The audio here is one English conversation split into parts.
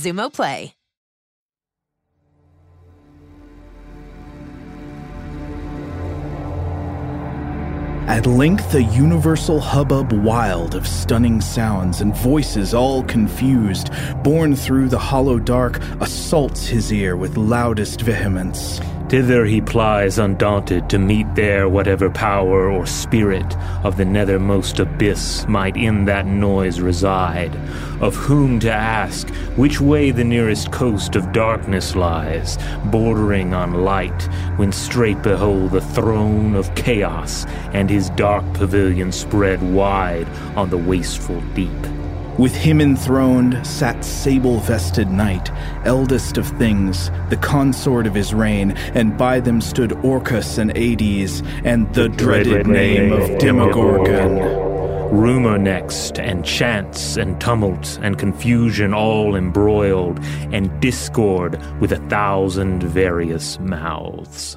Xumo Play. At length, a universal hubbub wild of stunning sounds and voices all confused, borne through the hollow dark, assaults his ear with loudest vehemence. Thither he plies undaunted to meet there whatever power or spirit of the nethermost abyss might in that noise reside, of whom to ask which way the nearest coast of darkness lies, bordering on light, when straight behold the throne of chaos and his dark pavilion spread wide on the wasteful deep. With him enthroned sat sable vested Night, eldest of things, the consort of his reign, and by them stood Orcus and Ades, and the, dreaded, name of Demogorgon. Rumor next, and chance, and tumult, and confusion all embroiled, and discord with a thousand various mouths.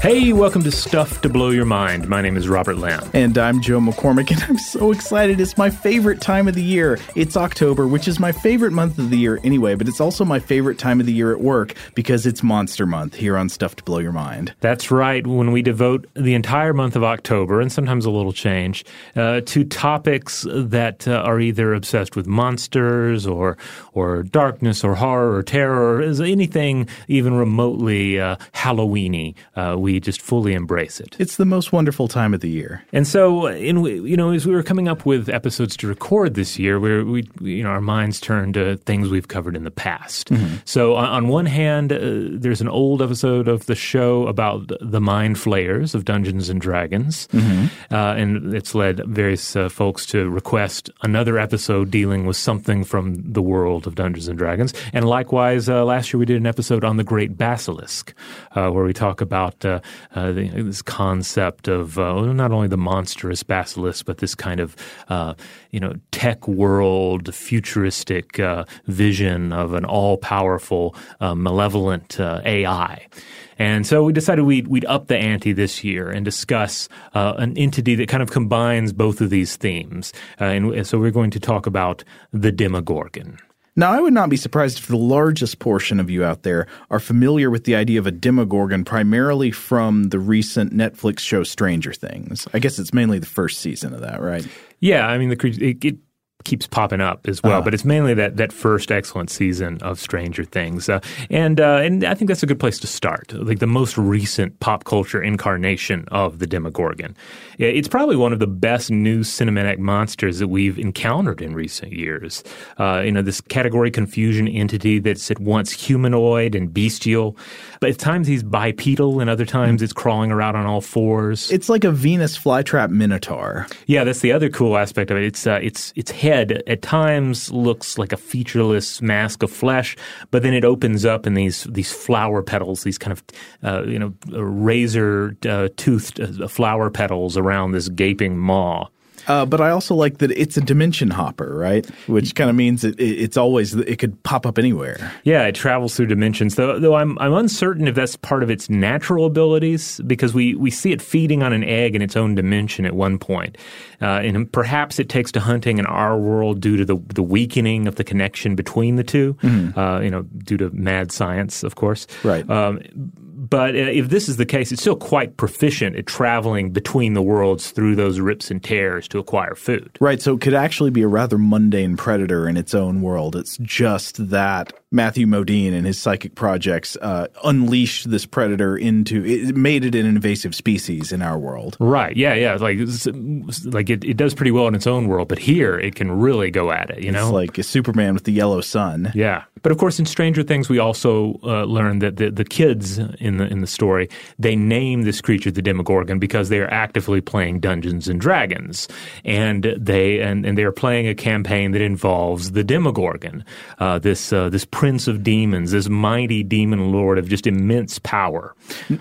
Hey, welcome to Stuff to Blow Your Mind. My name is Robert Lamb. And I'm Joe McCormick, and I'm so excited. It's my favorite time of the year. It's October, which is my favorite month of the year anyway, but it's also my favorite time of the year at work because it's Monster Month here on Stuff to Blow Your Mind. That's right. When we devote the entire month of October, and sometimes a little change, uh, to topics that uh, are either obsessed with monsters or, or darkness or horror or terror or anything even remotely uh, Halloweeny. Uh, we just fully embrace it. It's the most wonderful time of the year. And so, in you know, as we were coming up with episodes to record this year, where we, you know, our minds turned to things we've covered in the past. Mm-hmm. So, on, on, one hand, uh, there's an old episode of the show about the mind flayers of Dungeons and Dragons, mm-hmm. uh, and it's led various uh, folks to request another episode dealing with something from the world of Dungeons and Dragons. And likewise, uh, last year we did an episode on the Great Basilisk, uh, where we talk about uh, uh, this concept of uh, not only the monstrous basilisk, but this kind of uh, you know tech world, futuristic uh, vision of an all-powerful, uh, malevolent AI. And so we decided we'd, we'd up the ante this year and discuss uh, an entity that kind of combines both of these themes. Uh, and so we're going to talk about the Demogorgon. Now, I would not be surprised if the largest portion of you out there are familiar with the idea of a Demogorgon primarily from the recent Netflix show Stranger Things. I guess it's mainly the first season of that, right? Yeah, I mean the it, it keeps popping up as well, Uh-huh. but it's mainly that that first excellent season of Stranger Things, uh, and uh, and I think that's a good place to start. Like the most recent pop culture incarnation of the Demogorgon, it's probably one of the best new cinematic monsters that we've encountered in recent years. Uh, you know, this category confusion entity that's at once humanoid and bestial, but at times he's bipedal, and other times it's crawling around on all fours. It's like a Venus flytrap minotaur. Yeah, that's the other cool aspect of it. It's uh, its its head at times looks like a featureless mask of flesh, but then it opens up in these these flower petals, these kind of uh, you know razor uh, toothed uh, flower petals around this gaping maw. Uh, but I also like that it's a dimension hopper, right? Which kind of means it, it, it's always it could pop up anywhere. Yeah, it travels through dimensions. Though, though I'm I'm uncertain if that's part of its natural abilities because we, we see it feeding on an egg in its own dimension at one point, uh, and perhaps it takes to hunting in our world due to the the weakening of the connection between the 2 Uh, you know, due to mad science, of course. Right. Um, but uh, if this is the case, it's still quite proficient at traveling between the worlds through those rips and tears to acquire food. Right, so it could actually be a rather mundane predator in its own world. It's just that Matthew Modine and his psychic projects uh, unleashed this predator into it made it an invasive species in our world. Right. Yeah. Yeah. Like, like it, it does pretty well in its own world, but here it can really go at it. You know. It's like a Superman with the yellow sun. yeah. But of course, in Stranger Things, we also uh, learn that the, the kids in the in the story they name this creature the Demogorgon because they are actively playing Dungeons and Dragons, and they and, and they are playing a campaign that involves the Demogorgon, uh, this uh, this prince of demons, this mighty demon lord of just immense power.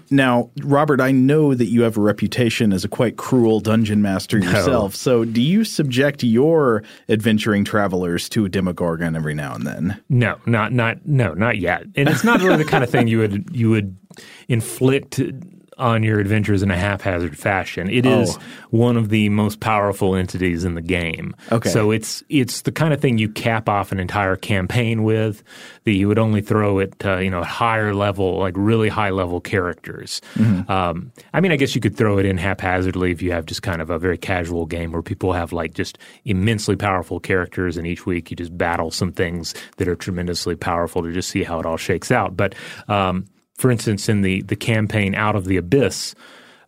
Now, Robert, I know that you have a reputation as a quite cruel dungeon master yourself. So, do you subject your adventuring travelers to a Demogorgon every now and then? No, not not no, not yet. And it's not really the kind of thing you would you would inflict on your adventures in a haphazard fashion. It is Oh. one of the most powerful entities in the game. Okay. So it's it's the kind of thing you cap off an entire campaign with that you would only throw at uh, you know at higher level, like really high level characters. Mm-hmm. Um, I mean, I guess you could throw it in haphazardly if you have just kind of a very casual game where people have like just immensely powerful characters, and each week you just battle some things that are tremendously powerful to just see how it all shakes out. But um, for instance, in the the campaign Out of the Abyss.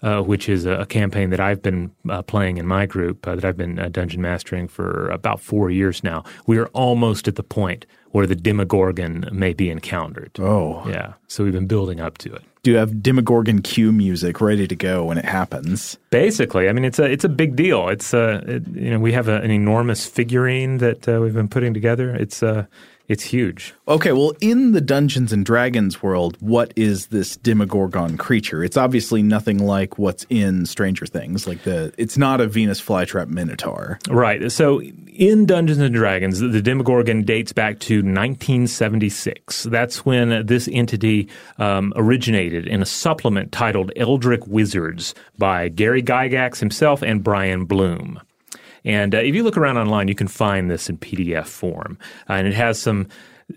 Uh, which is a, a campaign that I've been uh, playing in my group, uh, that I've been uh, dungeon mastering for about four years now. We are almost at the point where the Demogorgon may be encountered. Oh. Yeah. So we've been building up to it. Do you have Demogorgon cue music ready to go when it happens? Basically, I mean, it's a it's a big deal. It's uh, it, you know, we have a, an enormous figurine that uh, we've been putting together. It's uh, it's huge. Okay, well, in the Dungeons and Dragons world, what is this Demogorgon creature? It's obviously nothing like what's in Stranger Things. Like the, it's not a Venus flytrap minotaur. Right. So in Dungeons and Dragons, the, Demogorgon dates back to 1976. That's when this entity um, originated in a supplement titled Eldritch Wizards by Gary Gygax himself and Brian Blume. And uh, if you look around online, you can find this in PDF form, uh, and it has some.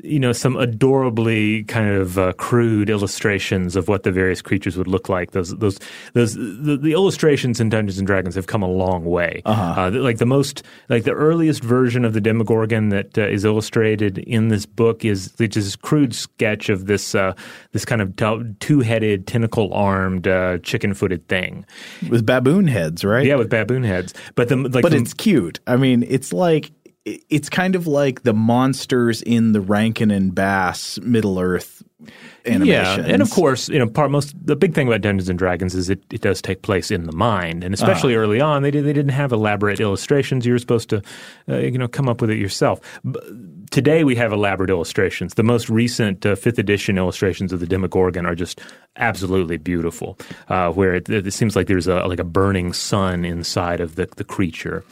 You know, some adorably kind of uh, crude illustrations of what the various creatures would look like. Those, those, those, the, the illustrations in Dungeons and Dragons have come a long way. Uh, the- like the most, like the earliest version of the Demogorgon that uh, is illustrated in this book is just this crude sketch of this, uh, this kind of two-headed, tentacle-armed, uh, chicken-footed thing. With baboon heads, right? Yeah, with baboon heads. But the like, but the, it's cute. I mean, it's like it's kind of like the monsters in the Rankin and Bass Middle Earth animations. Yeah, and of course, you know, part most the big thing about Dungeons and Dragons is it, it does take place in the mind, and especially early on, they did, they didn't have elaborate illustrations. You were supposed to, uh, you know, come up with it yourself. B- today we have elaborate illustrations. The most recent uh, fifth edition illustrations of the Demogorgon are just absolutely beautiful, uh, where it, it seems like there's a like a burning sun inside of the the creature.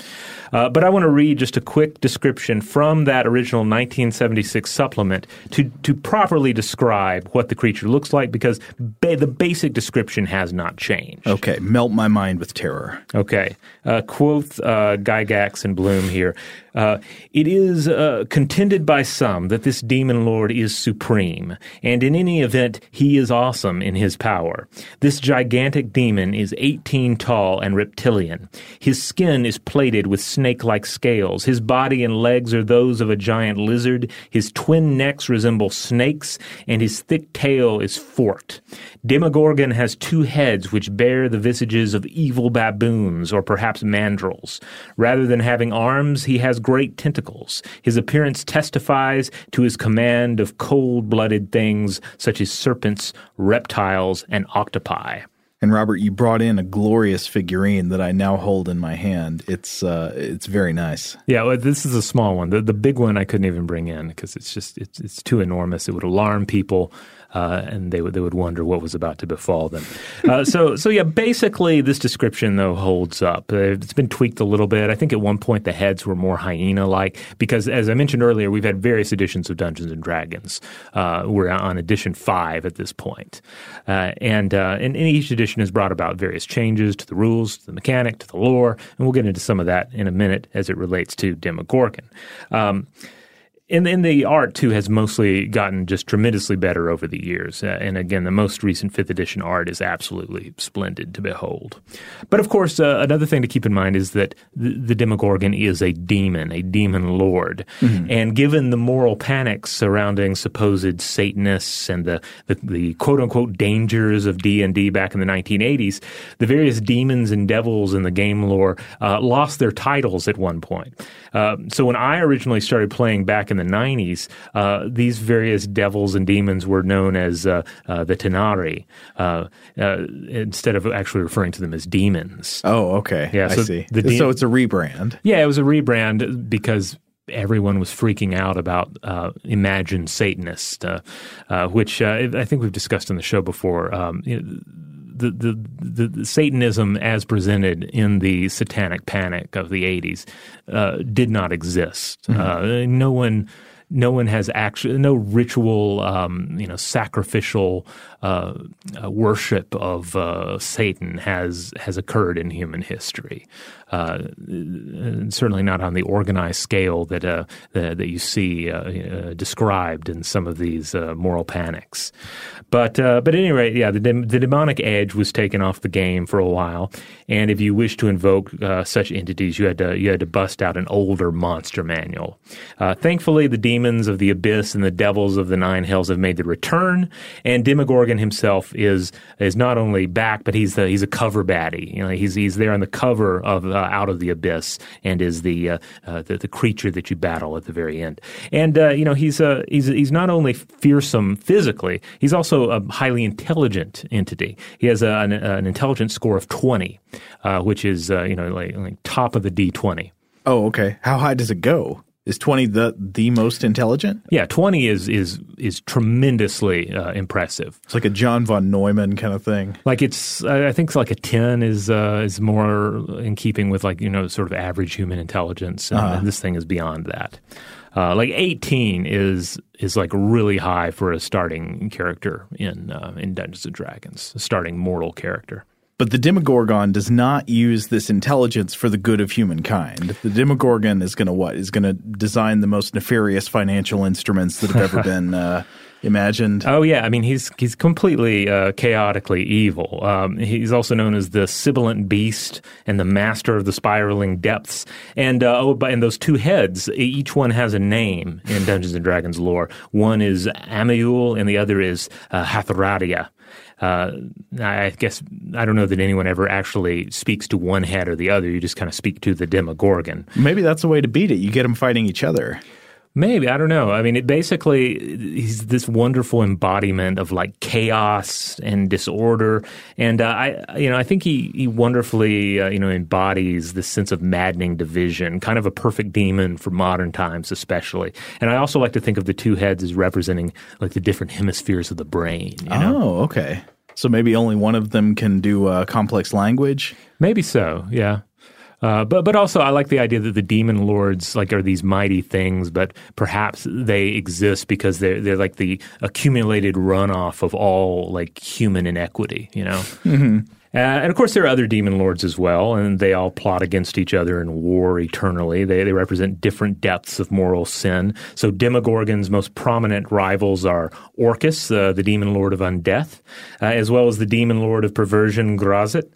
Uh, but I want to read just a quick description from that original 1976 supplement to to properly describe what the creature looks like because ba- the basic description has not changed. Okay, melt my mind with terror. Okay. Uh, quote uh, Gygax and Blume here. Uh, it is uh, contended by some that this demon lord is supreme, and in any event, he is awesome in his power. This gigantic demon is 18 tall and reptilian. His skin is plated with snake like scales. His body and legs are those of a giant lizard. His twin necks resemble snakes, and his thick tail is forked. Demogorgon has two heads which bear the visages of evil baboons or perhaps mandrills. Rather than having arms, he has great tentacles. His appearance testifies to his command of cold blooded things such as serpents, reptiles, and octopi. And Robert, you brought in a glorious figurine that I now hold in my hand. It's uh, it's very nice. Yeah, well, this is a small one. The the big one I couldn't even bring in because it's just it's it's too enormous. It would alarm people uh, and they would they would wonder what was about to befall them. Uh, so so yeah, basically this description though holds up. Uh, it's been tweaked a little bit. I think at one point the heads were more hyena like because as I mentioned earlier, we've had various editions of Dungeons and Dragons. Uh, we're on edition five at this point. Uh, and uh, and each edition has brought about various changes to the rules, to the mechanic, to the lore, and we'll get into some of that in a minute as it relates to Demogorgon. Um, and, and the art too has mostly gotten just tremendously better over the years. Uh, and again, the most recent fifth edition art is absolutely splendid to behold. But of course, uh, another thing to keep in mind is that the, the Demogorgon is a demon, a demon lord. Mm-hmm. And given the moral panics surrounding supposed Satanists and the, the, the quote unquote dangers of D and D back in the 1980s, the various demons and devils in the game lore uh, lost their titles at one point. Uh, so when I originally started playing back in the 90s, uh, these various devils and demons were known as uh, uh the tanar'ri uh, uh, instead of actually referring to them as demons. Oh, okay. Yeah, so I see. De- so it's a rebrand. Yeah, it was a rebrand because everyone was freaking out about uh, imagined Satanist, uh, uh, which I think we've discussed on the show before. Um, you know, the, the, the, Satanism as presented in the satanic panic of the 80s uh, did not exist. Mm-hmm. Uh, no one no one has actually no ritual um, you know sacrificial uh, uh, worship of uh, Satan has has occurred in human history. Uh, certainly not on the organized scale that uh, that, that, you see uh, described in some of these moral panics. But but at any rate, yeah, the, the demonic edge was taken off the game for a while, and if you wish to invoke such entities, you had to you had to bust out an older monster manual. thankfully, the demons of the abyss and the devils of the nine hells have made the return, and Demogorgon himself is is not only back, but he's the, he's a cover baddie. You know, he's he's there on the cover of uh, Out of the Abyss and is the, uh, uh, the, the creature that you battle at the very end. And uh, you know, he's uh, he's he's not only fearsome physically, he's also a highly intelligent entity. He has a, an, an intelligence score of twenty, uh, which is you know like, like top of the D twenty. Oh, okay. How high does it go? Is twenty the the most intelligent? Yeah, twenty is is is tremendously uh, impressive. It's like a John von Neumann kind of thing. Like it's, I think like a ten is uh, is more in keeping with like you know sort of average human intelligence, and, uh-huh. and this thing is beyond that. Uh, like 18 is is like really high for a starting character in uh, in Dungeons and Dragons, a starting mortal character. But the Demogorgon does not use this intelligence for the good of humankind. The Demogorgon is going to what? Is going to design the most nefarious financial instruments that have ever been uh, imagined. Oh yeah, I mean he's he's completely uh, chaotically evil. Um, he's also known as the sibilant beast and the master of the spiraling depths. And uh, oh, and those two heads, each one has a name in Dungeons and Dragons lore. One is Aameul, and the other is uh, Hathradiah uh, I guess I don't know that anyone ever actually speaks to one head or the other. You just kind of speak to the Demogorgon. Maybe that's the way to beat it. You get them fighting each other. Maybe I don't know. I mean, it basically he's this wonderful embodiment of like chaos and disorder, and uh, I, you know, I think he he wonderfully uh, you know embodies this sense of maddening division, kind of a perfect demon for modern times, especially. And I also like to think of the two heads as representing like the different hemispheres of the brain. You know? Oh, okay. So maybe only one of them can do uh, complex language. Maybe so. Yeah. Uh, but but also I like the idea that the demon lords like are these mighty things, but perhaps they exist because they're they're like the accumulated runoff of all like human inequity, you know. Mm-hmm. Uh, and of course, there are other demon lords as well, and they all plot against each other in war eternally. They, they represent different depths of moral sin. So, Demogorgon's most prominent rivals are Orcus, uh, the demon lord of undeath, uh, as well as the demon lord of perversion, Graz'zt.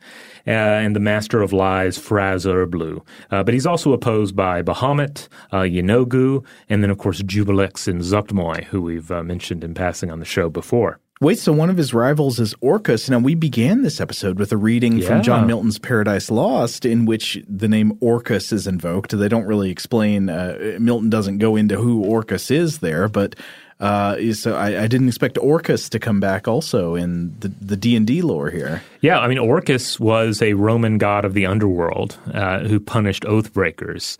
Uh, and the master of lies, Fraz-Urb'luu. Uh, but he's also opposed by Baphomet, uh, Yeenoghu, and then, of course, Juiblex and Zuggtmoy, who we've uh, mentioned in passing on the show before. Wait, so one of his rivals is Orcus. Now, we began this episode with a reading Yeah. from John Milton's Paradise Lost in which the name Orcus is invoked. They don't really explain, uh, Milton doesn't go into who Orcus is there, but uh, so I, I didn't expect Orcus to come back also in the, the D&D lore here. Yeah, I mean, Orcus was a Roman god of the underworld uh, who punished oath breakers.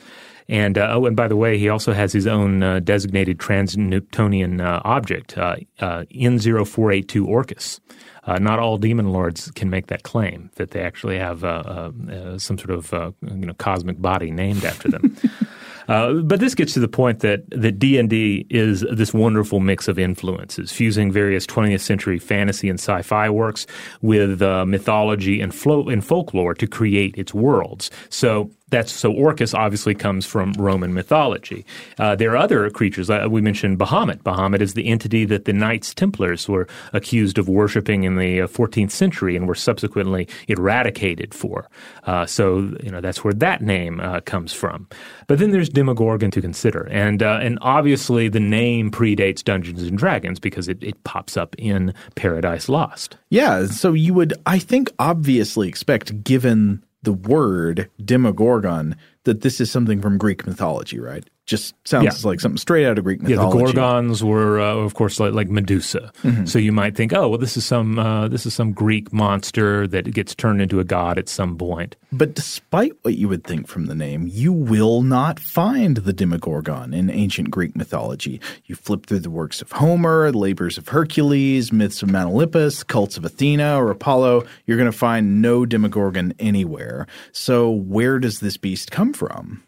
And uh, oh, and by the way, he also has his own uh, designated trans-Neptunian uh, object, uh, uh, N0482 Orcus. Uh, not all demon lords can make that claim that they actually have uh, uh, uh, some sort of uh, you know cosmic body named after them. Uh, but this gets to the point that that D and D is this wonderful mix of influences, fusing various 20th century fantasy and sci-fi works with uh, mythology and flo- and folklore to create its worlds. So that's so Orcus obviously comes from Roman mythology. Uh, there are other creatures. Uh, we mentioned Baphomet. Baphomet is the entity that the Knights Templars were accused of worshiping in the uh, 14th century and were subsequently eradicated for. Uh, so you know that's where that name uh, comes from. But then there's Demogorgon to consider, and uh, and obviously the name predates Dungeons and Dragons because it, it pops up in Paradise Lost. Yeah, so you would, I think, obviously expect, given the word Demogorgon, that this is something from Greek mythology, right? Just sounds Yeah. like something straight out of Greek mythology. Yeah, the. Gorgons were, uh, of course, like, like Medusa. So you might think, oh, well, this is some uh, this is some Greek monster that gets turned into a god at some point. But despite what you would think from the name, you will not find the Demogorgon in ancient Greek mythology. You flip through the works of Homer, labors of Hercules, myths of Mount Olympus, cults of Athena or Apollo, you're going to find no Demogorgon anywhere. So where does this beast come from?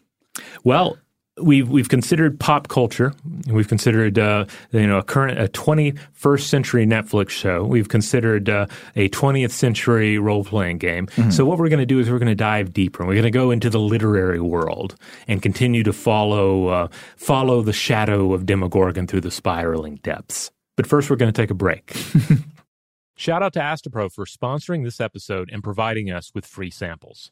Well, we've we've considered pop culture. We've considered uh, you know a current a 21st century Netflix show. We've considered uh, a 20th century role playing game. So what we're going to do is we're going to dive deeper. We're going to go into the literary world and continue to follow uh, follow the shadow of Demogorgon through the spiraling depths. But first, we're going to take a break. Shout out to Astepro for sponsoring this episode and providing us with free samples.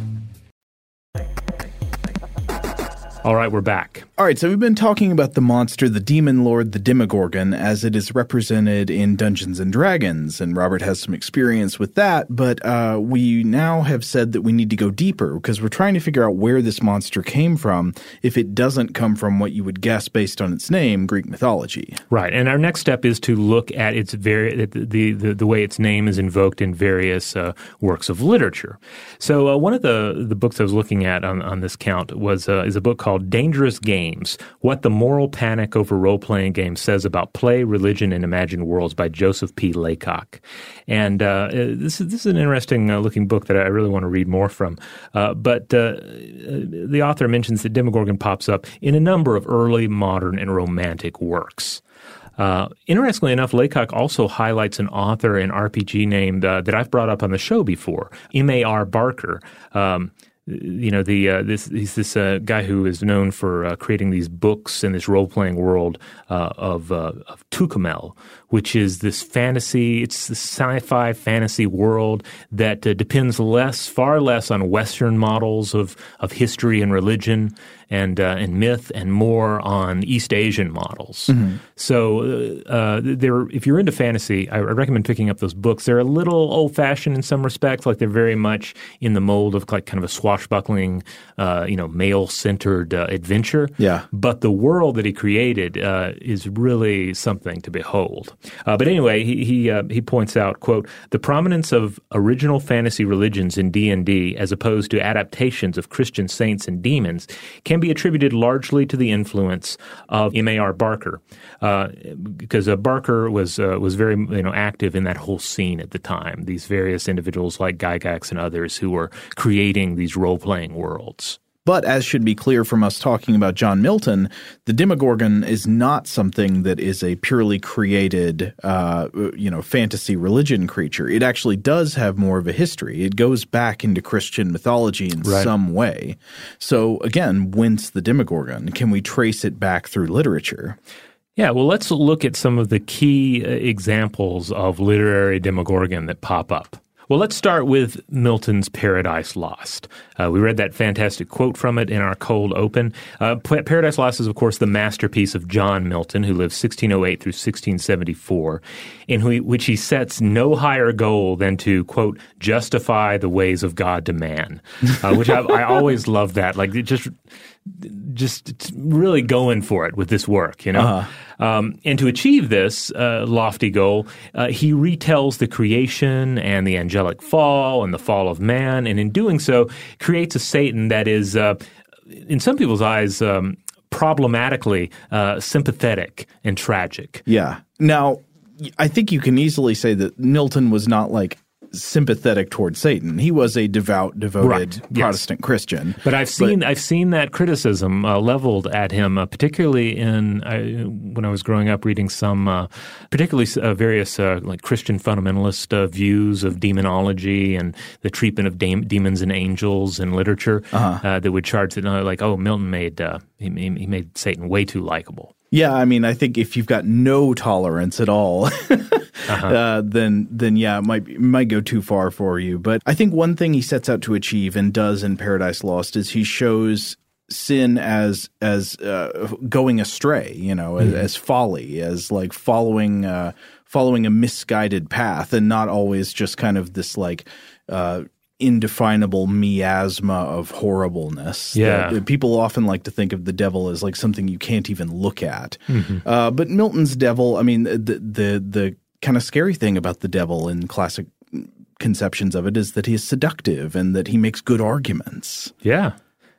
All right, we're back. All right, so we've been talking about the monster, the demon lord, the Demogorgon, as it is represented in Dungeons and Dragons, and Robert has some experience with that. But uh, we now have said that we need to go deeper because we're trying to figure out where this monster came from. If it doesn't come from what you would guess based on its name, Greek mythology, right? And our next step is to look at its very the the, the way its name is invoked in various uh, works of literature. So uh, one of the the books I was looking at on, on this count was uh, is a book called Dangerous Games What the Moral Panic Over Role Playing Games Says About Play, Religion, and Imagined Worlds by Joseph P. Laycock. And uh, this, is, this is an interesting uh, looking book that I really want to read more from. Uh, but uh, the author mentions that Demogorgon pops up in a number of early modern and romantic works. Uh, interestingly enough, Laycock also highlights an author in RPG named uh, that I've brought up on the show before, M. A. R. Barker. Um, you know the uh, this he's this uh, guy who is known for uh, creating these books in this role playing world uh, of uh, of which is this fantasy. It's the sci-fi fantasy world that uh, depends less, far less, on Western models of of history and religion and uh, and myth, and more on East Asian models. Mm-hmm. So, uh, they're if you're into fantasy, I recommend picking up those books. They're a little old fashioned in some respects, like they're very much in the mold of like kind of a swashbuckling, uh, you know, male centered uh, adventure. Yeah. But the world that he created uh, is really something to behold. Uh, but anyway, he he he points out, quote, the prominence of original fantasy religions in D and D as opposed to adaptations of Christian saints and demons can be attributed largely to the influence of M.A.R. Barker, uh, because uh, Barker was uh, was very you know active in that whole scene at the time. These various individuals like Gygax and others who were creating these role playing worlds. But as should be clear from us talking about John Milton, the Demogorgon is not something that is a purely created, uh, you know, fantasy religion creature. It actually does have more of a history. It goes back into Christian mythology in right. some way. So again, whence the Demogorgon? Can we trace it back through literature? Yeah, well, let's look at some of the key uh, examples of literary Demogorgon that pop up. Well, let's start with Milton's Paradise Lost. Uh, we read that fantastic quote from it in our cold open. Uh, Paradise Lost is, of course, the masterpiece of John Milton, who lived 1608 through 1674, in which he sets no higher goal than to, quote, justify the ways of God to man, uh, which I, I always love that. Like, it just just really going for it with this work, you know. Uh-huh. Um, and to achieve this uh, lofty goal, uh, he retells the creation and the angelic fall and the fall of man, and in doing so, creates a Satan that is, uh, in some people's eyes, um, problematically uh, sympathetic and tragic. Yeah. Now, I think you can easily say that Milton was not like sympathetic towards Satan. He was a devout, devoted right. Protestant yes. Christian. But I've seen but, I've seen that criticism uh, leveled at him, uh, particularly in uh, when I was growing up, reading some, uh, particularly uh, various uh, like Christian fundamentalist views of demonology and the treatment of de- demons and angels in literature uh-huh. that would charge that like, oh, Milton made he, he made Satan way too likable. Yeah, I mean, I think if you've got no tolerance at all, uh-huh. uh, then then yeah, it might it might go too far for you. But I think one thing he sets out to achieve and does in Paradise Lost is he shows sin as as uh, going astray, you know, mm-hmm. as, as, folly, as like following uh, following a misguided path, and not always just kind of this like uh, indefinable miasma of horribleness. Yeah. People often like to think of the devil as like something you can't even look at. Mm-hmm. Uh, but Milton's devil, I mean, the the the kind of scary thing about the devil in classic conceptions of it is that he is seductive and that he makes good arguments. Yeah.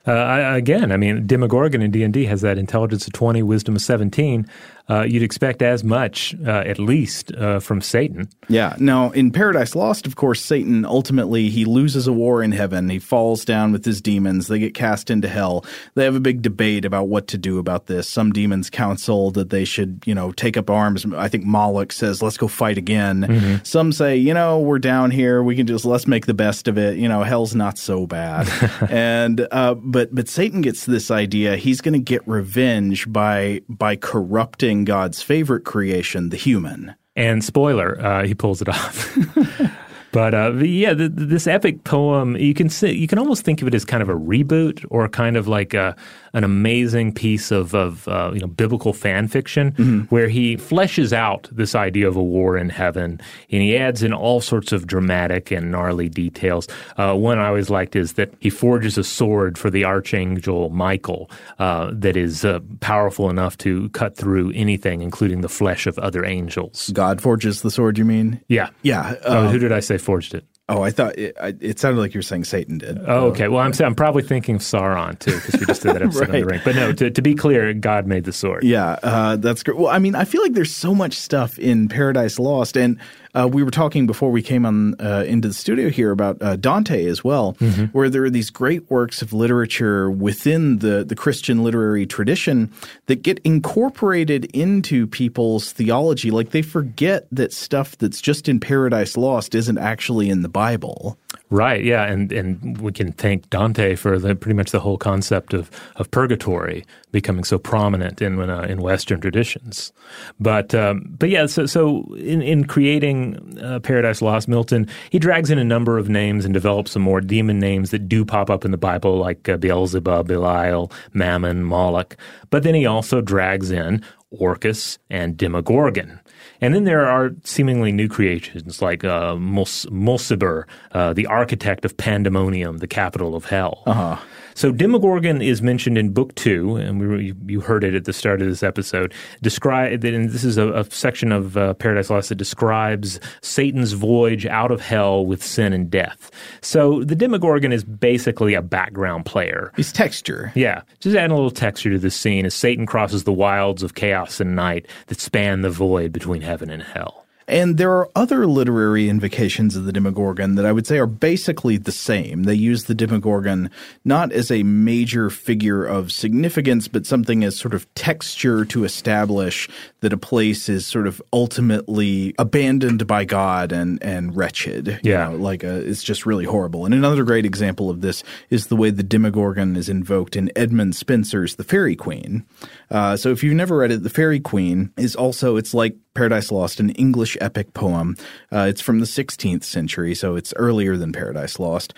Uh, I, again, I mean, Demogorgon in D and D has that intelligence of twenty, wisdom of seventeen uh, you'd expect as much, uh, at least, uh, from Satan. Yeah. Now, in Paradise Lost, of course, Satan ultimately he loses a war in heaven. He falls down with his demons. They get cast into hell. They have a big debate about what to do about this. Some demons counsel that they should, you know, take up arms. I think Moloch says, "Let's go fight again." Mm-hmm. Some say, you know, we're down here. We can just let's make the best of it. You know, hell's not so bad. and uh, but but Satan gets this idea. He's going to get revenge by by corrupting God's favorite creation, the human. And spoiler, uh, he pulls it off. But uh, yeah, this epic poem you can see, you can almost think of it as kind of a reboot or kind of like a, an amazing piece of, of uh, you know biblical fan fiction mm-hmm. where he fleshes out this idea of a war in heaven and he adds in all sorts of dramatic and gnarly details. Uh, one I always liked is that he forges a sword for the archangel Michael uh, that is uh, powerful enough to cut through anything, including the flesh of other angels. God forges the sword. You mean? Yeah, yeah. Oh, who did I say? forged it. Oh, I thought it, it, sounded like you were saying Satan did. Oh, okay. Well, I'm I'm probably thinking of Sauron too because we just did that episode right. on the ring. But no, to, to be clear, God made the sword. Yeah, uh, that's great. Well, I mean, I feel like there's so much stuff in Paradise Lost, and uh, we were talking before we came on uh, into the studio here about uh, Dante as well, mm-hmm. where there are these great works of literature within the the Christian literary tradition that get incorporated into people's theology. Like they forget that stuff that's just in Paradise Lost isn't actually in the Bible. Right. Yeah, and and we can thank Dante for the, pretty much the whole concept of of purgatory becoming so prominent in uh, in Western traditions. But um, but yeah, so so in in creating uh, Paradise Lost, Milton he drags in a number of names and develops some more demon names that do pop up in the Bible, like uh, Beelzebub, Belial, Mammon, Moloch. But then he also drags in Orcus and Demogorgon. And then there are seemingly new creations like uh, Mulciber, uh, the architect of Pandemonium, the capital of hell. Uh-huh. So Demogorgon is mentioned in Book Two, and we, you heard it at the start of this episode. Describe, and this is a, a section of uh, Paradise Lost that describes Satan's voyage out of hell with sin and death. So the Demogorgon is basically a background player. It's texture. Yeah, just adding a little texture to the scene as Satan crosses the wilds of chaos and night that span the void between heaven and hell. And there are other literary invocations of the Demogorgon that I would say are basically the same. They use the Demogorgon not as a major figure of significance, but something as sort of texture to establish that a place is sort of ultimately abandoned by God and and wretched. Yeah, know, like a, it's just really horrible. And another great example of this is the way the Demogorgon is invoked in Edmund Spenser's *The Faerie Queene*. Uh, so if you've never read it, *The Faerie Queene* is also it's like Paradise Lost, an English epic poem. Uh, it's from the 16th century, so it's earlier than Paradise Lost.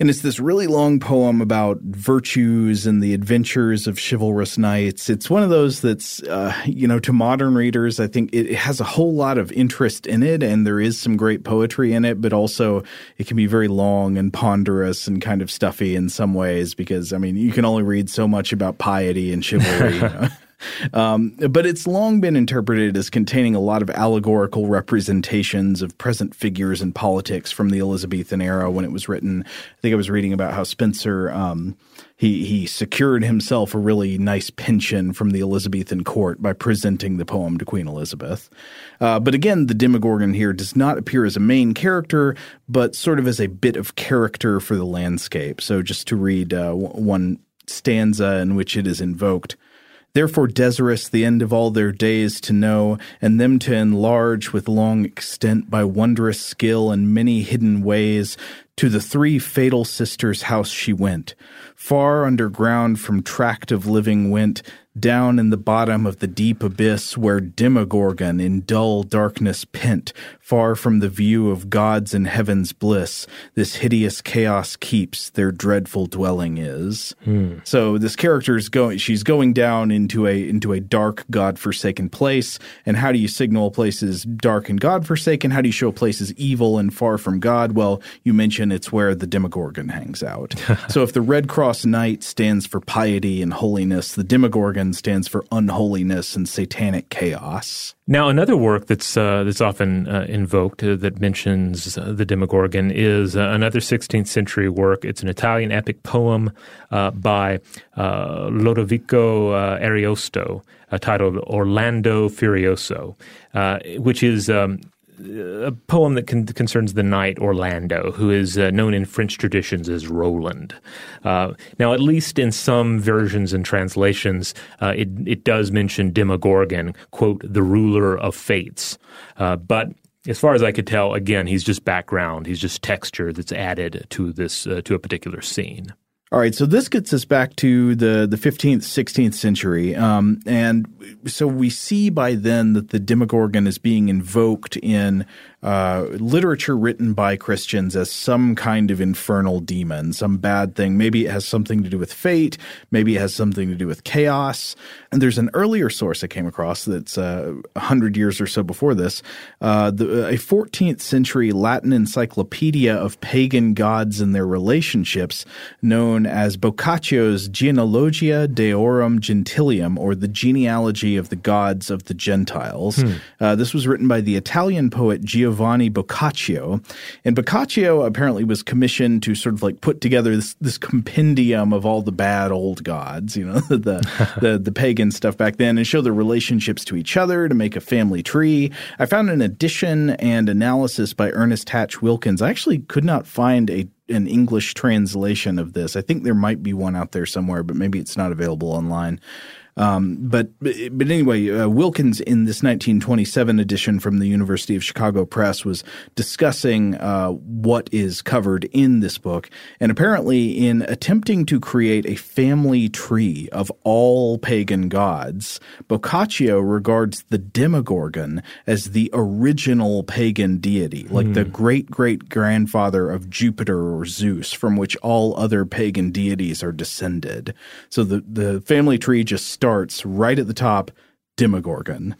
And it's this really long poem about virtues and the adventures of chivalrous knights. It's one of those that's, uh, you know, to modern readers, I think it, has a whole lot of interest in it and there is some great poetry in it, but also it can be very long and ponderous and kind of stuffy in some ways because, I mean, you can only read so much about piety and chivalry. you know? Um, but it's long been interpreted as containing a lot of allegorical representations of present figures in politics from the Elizabethan era when it was written. I think I was reading about how Spenser. um, he he secured himself a really nice pension from the Elizabethan court by presenting the poem to Queen Elizabeth. Uh, but again, the Demogorgon here does not appear as a main character, but sort of as a bit of character for the landscape. So just to read uh, one stanza in which it is invoked. Therefore, desirous the end of all their days to know, and them to enlarge with long extent by wondrous skill and many hidden ways, to the three fatal sisters' house she went. Far underground from tract of living went, down in the bottom of the deep abyss where Demogorgon in dull darkness pent, far from the view of God's and heaven's bliss, this hideous chaos keeps their dreadful dwelling is. Hmm. So this character is going she's going down into a into a dark, God-forsaken place. And how do you signal a place is dark and God-forsaken? How do you show a place is evil and far from God? Well, you mention it's where the Demogorgon hangs out. so if the Red Cross Knight stands for piety and holiness, the Demogorgon stands for unholiness and satanic chaos. Now, another work that's uh, that's often uh, invoked uh, that mentions uh, the Demogorgon is uh, another 16th century work. It's an Italian epic poem uh, by Lodovico Ariosto titled Orlando Furioso, which is um, a poem that con- concerns the knight Orlando, who is uh, known in French traditions as Roland. Uh, now, at least in some versions and translations, uh, it, it does mention Demogorgon, quote, the ruler of fates. Uh, but as far as I could tell, again, he's just background. He's just texture that's added to this uh, to a particular scene. All right, so this gets us back to the the 15th, 16th century, um, and so we see by then that the Demogorgon is being invoked in uh, literature written by Christians as some kind of infernal demon, some bad thing. Maybe it has something to do with fate. Maybe it has something to do with chaos. And there's an earlier source I came across that's uh, a uh, hundred years or so before this, uh, the, a 14th century Latin encyclopedia of pagan gods and their relationships, known as Boccaccio's Genealogia Deorum Gentilium, or the genealogy of the gods of the Gentiles. Hmm. Uh, this was written by the Italian poet Gio. Giovanni Boccaccio. And Boccaccio apparently was commissioned to sort of like put together this, this compendium of all the bad old gods, you know, the, the, the pagan stuff back then and show their relationships to each other to make a family tree. I found an edition and analysis by Ernest Hatch Wilkins. I actually could not find a an English translation of this. I think there might be one out there somewhere, but maybe it's not available online. Um, but but anyway, uh, Wilkins in this 1927 edition from the University of Chicago Press was discussing uh, what is covered in this book, and apparently in attempting to create a family tree of all pagan gods, Boccaccio regards the Demogorgon as the original pagan deity, like mm. the hmm. great great grandfather of Jupiter or Zeus, from which all other pagan deities are descended. So the the family tree just starts starts right at the top, Demogorgon.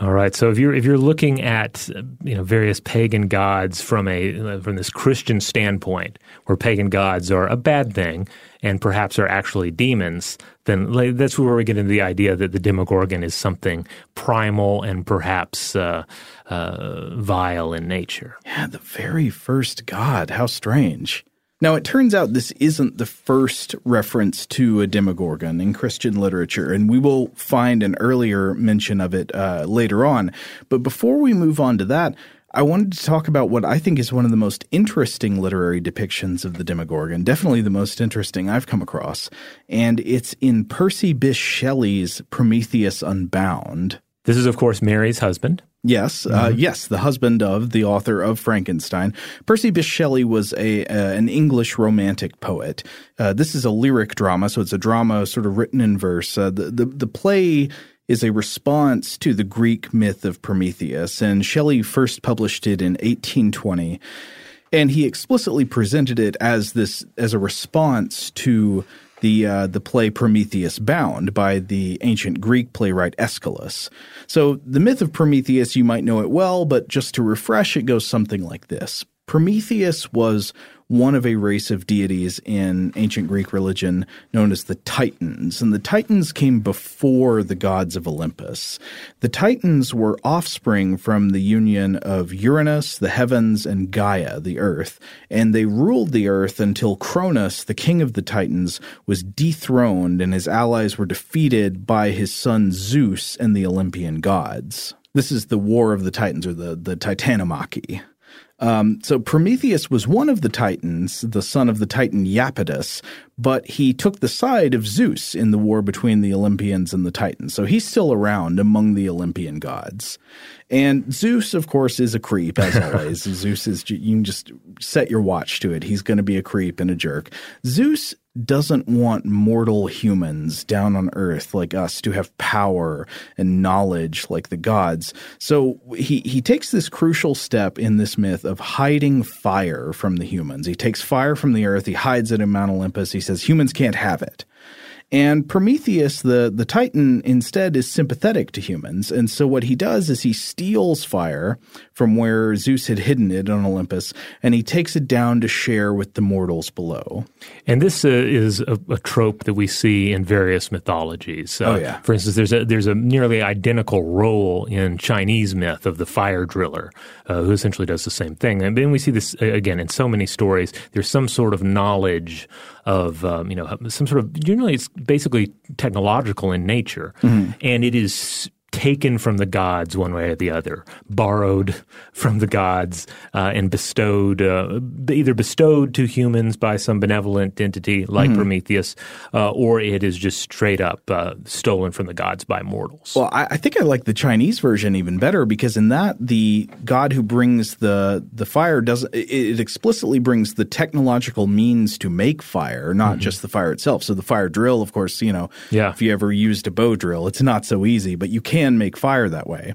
All right. So if you're if you're looking at you know various pagan gods from a from this Christian standpoint, where pagan gods are a bad thing and perhaps are actually demons, then that's where we get into the idea that the Demogorgon is something primal and perhaps uh, uh, vile in nature. Yeah, the very first god. How strange. Now, it turns out this isn't the first reference to a demogorgon in Christian literature, and we will find an earlier mention of it uh, later on. But before we move on to that, I wanted to talk about what I think is one of the most interesting literary depictions of the Demogorgon, definitely the most interesting I've come across, and it's in Percy Bysshe Shelley's Prometheus Unbound. This is, of course, Mary's husband. Yes, uh, mm-hmm. uh, yes, the husband of the author of Frankenstein. Percy Bysshe Shelley was a uh, an English romantic poet. Uh, this is a lyric drama, so it's a drama sort of written in verse. Uh, the, the the play is a response to the Greek myth of Prometheus, and Shelley first published it in 1820. and he explicitly presented it as this as a response to the uh, the play Prometheus Bound by the ancient Greek playwright Aeschylus. So the myth of Prometheus, you might know it well, but just to refresh, it goes something like this: Prometheus was one of a race of deities in ancient Greek religion known as the Titans. And the Titans came before the gods of Olympus. The Titans were offspring from the union of Uranus, the heavens, and Gaia, the earth. And they ruled the earth until Cronus, the king of the Titans, was dethroned and his allies were defeated by his son Zeus and the Olympian gods. This is the War of the Titans, or the, the Titanomachy. Um, so Prometheus was one of the Titans, the son of the Titan Iapetus, but he took the side of Zeus in the war between the Olympians and the Titans. So he's still around among the Olympian gods. And Zeus, of course, is a creep as always. Zeus is you can just set your watch to it. He's going to be a creep and a jerk. Zeus doesn't want mortal humans down on earth like us to have power and knowledge like the gods. So he, he takes this crucial step in this myth of hiding fire from the humans. He takes fire from the earth, he hides it in Mount Olympus. He says humans can't have it. And Prometheus, the, the Titan, instead is sympathetic to humans. And so what he does is he steals fire from where Zeus had hidden it on Olympus, and he takes it down to share with the mortals below. And this uh, is a, a, trope that we see in various mythologies. Uh, oh, yeah. For instance, there's a, there's a nearly identical role in Chinese myth of the fire driller, uh, who essentially does the same thing. And then we see this, again, in so many stories. There's some sort of knowledge of um, you know some sort of generally it's basically technological in nature, mm-hmm. and it is taken from the gods one way or the other, borrowed from the gods, uh, and bestowed, uh, either bestowed to humans by some benevolent entity like mm-hmm. Prometheus, uh, or it is just straight up uh, stolen from the gods by mortals. Well, I, I, think I like the Chinese version even better because in that the god who brings the the fire does it, it explicitly brings the technological means to make fire, not mm-hmm. just the fire itself. So the fire drill, of course, you know, yeah. if you ever used a bow drill, it's not so easy, but you can can make fire that way.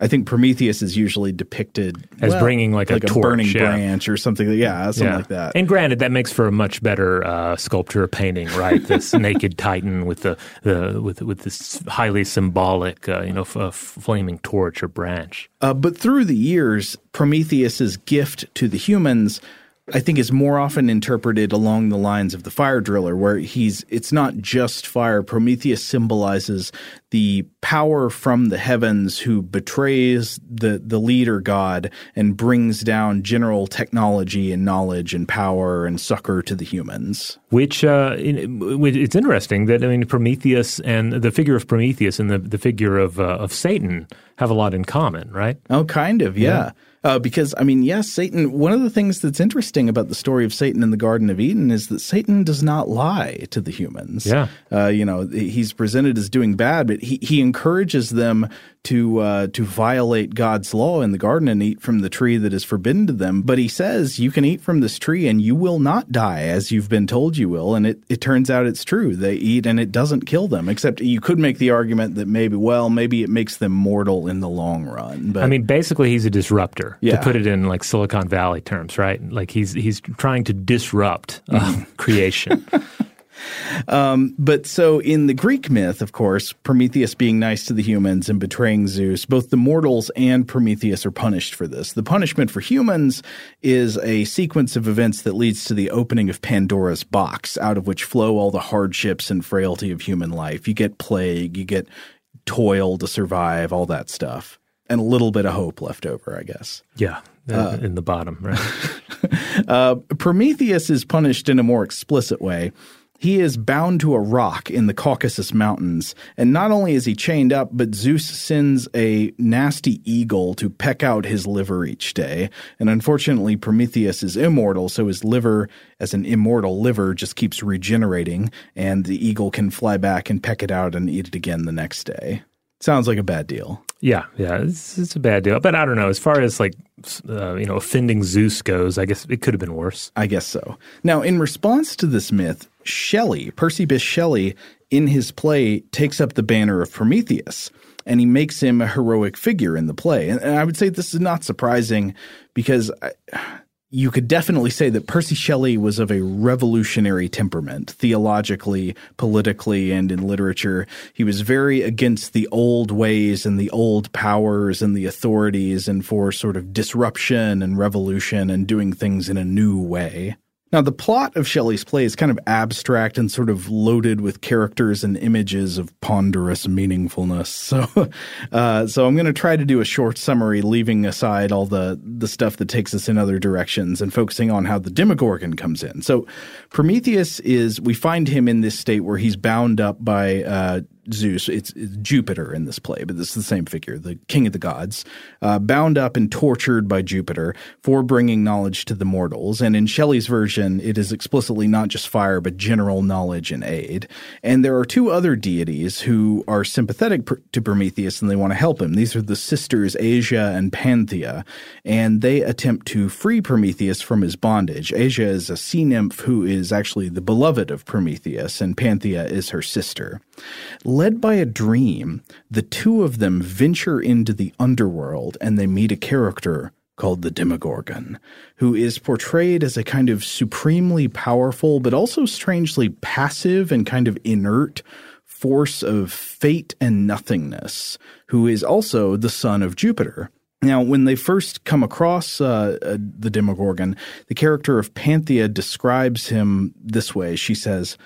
I think Prometheus is usually depicted as well, bringing like, like a, a torch, burning yeah. branch or something. Yeah, something yeah. like that. And granted, that makes for a much better uh, sculpture or painting, right? This naked Titan with the, the with with this highly symbolic, uh, you know, f- f- flaming torch or branch. Uh, but through the years, Prometheus's gift to the humans I think is more often interpreted along the lines of the fire driller, where he's it's not just fire. Prometheus symbolizes the power from the heavens who betrays the the leader god and brings down general technology and knowledge and power and succor to the humans. Which uh, it's interesting that I mean Prometheus and the figure of Prometheus and the the figure of uh, of Satan have a lot in common, right? Oh, kind of, yeah. yeah. Uh, because, I mean, yes, Satan, one of the things that's interesting about the story of Satan in the Garden of Eden is that Satan does not lie to the humans. Yeah. Uh, you know, he's presented as doing bad, but he, he encourages them to uh, to violate God's law in the garden and eat from the tree that is forbidden to them. But he says you can eat from this tree and you will not die as you've been told you will. And it, it turns out it's true. They eat and it doesn't kill them. Except you could make the argument that maybe well maybe it makes them mortal in the long run. But I mean, basically he's a disruptor. Yeah. To put it in like Silicon Valley terms, right? Like he's he's trying to disrupt uh, creation. Um, but so in the Greek myth, of course, Prometheus being nice to the humans and betraying Zeus, both the mortals and Prometheus are punished for this. The punishment for humans is a sequence of events that leads to the opening of Pandora's box, out of which flow all the hardships and frailty of human life. You get plague, you get toil to survive, all that stuff. And a little bit of hope left over, I guess. Yeah, uh, in the bottom, right? uh, Prometheus is punished in a more explicit way. He is bound to a rock in the Caucasus Mountains, and not only is he chained up, but Zeus sends a nasty eagle to peck out his liver each day. And unfortunately, Prometheus is immortal, so his liver, as an immortal liver, just keeps regenerating, and the eagle can fly back and peck it out and eat it again the next day. Sounds like a bad deal. Yeah, yeah, it's, it's a bad deal. But I don't know. As far as like, uh, you know, offending Zeus goes, I guess it could have been worse. I guess so. Now, in response to this myth, Shelley, Percy Bysshe Shelley, in his play, takes up the banner of Prometheus and he makes him a heroic figure in the play. And, I would say this is not surprising because I, you could definitely say that Percy Shelley was of a revolutionary temperament, theologically, politically, and in literature. He was very against the old ways and the old powers and the authorities and for sort of disruption and revolution and doing things in a new way. Now, the plot of Shelley's play is kind of abstract and sort of loaded with characters and images of ponderous meaningfulness. So, uh, so I'm going to try to do a short summary, leaving aside all the the stuff that takes us in other directions and focusing on how the Demogorgon comes in. So, Prometheus is we find him in this state where he's bound up by uh, Zeus. It's, it's, Jupiter in this play, but is the same figure, the king of the gods, uh, bound up and tortured by Jupiter for bringing knowledge to the mortals. And in Shelley's version, it is explicitly not just fire, but general knowledge and aid. And there are two other deities who are sympathetic pr- to Prometheus and they want to help him. These are the sisters Asia and Panthea, and they attempt to free Prometheus from his bondage. Asia is a sea nymph who is actually the beloved of Prometheus, and Panthea is her sister. Led by a dream, the two of them venture into the underworld and they meet a character called the Demogorgon, who is portrayed as a kind of supremely powerful, but also strangely passive and kind of inert force of fate and nothingness, who is also the son of Jupiter. Now, when they first come across uh, uh, the Demogorgon, the character of Panthea describes him this way. She says,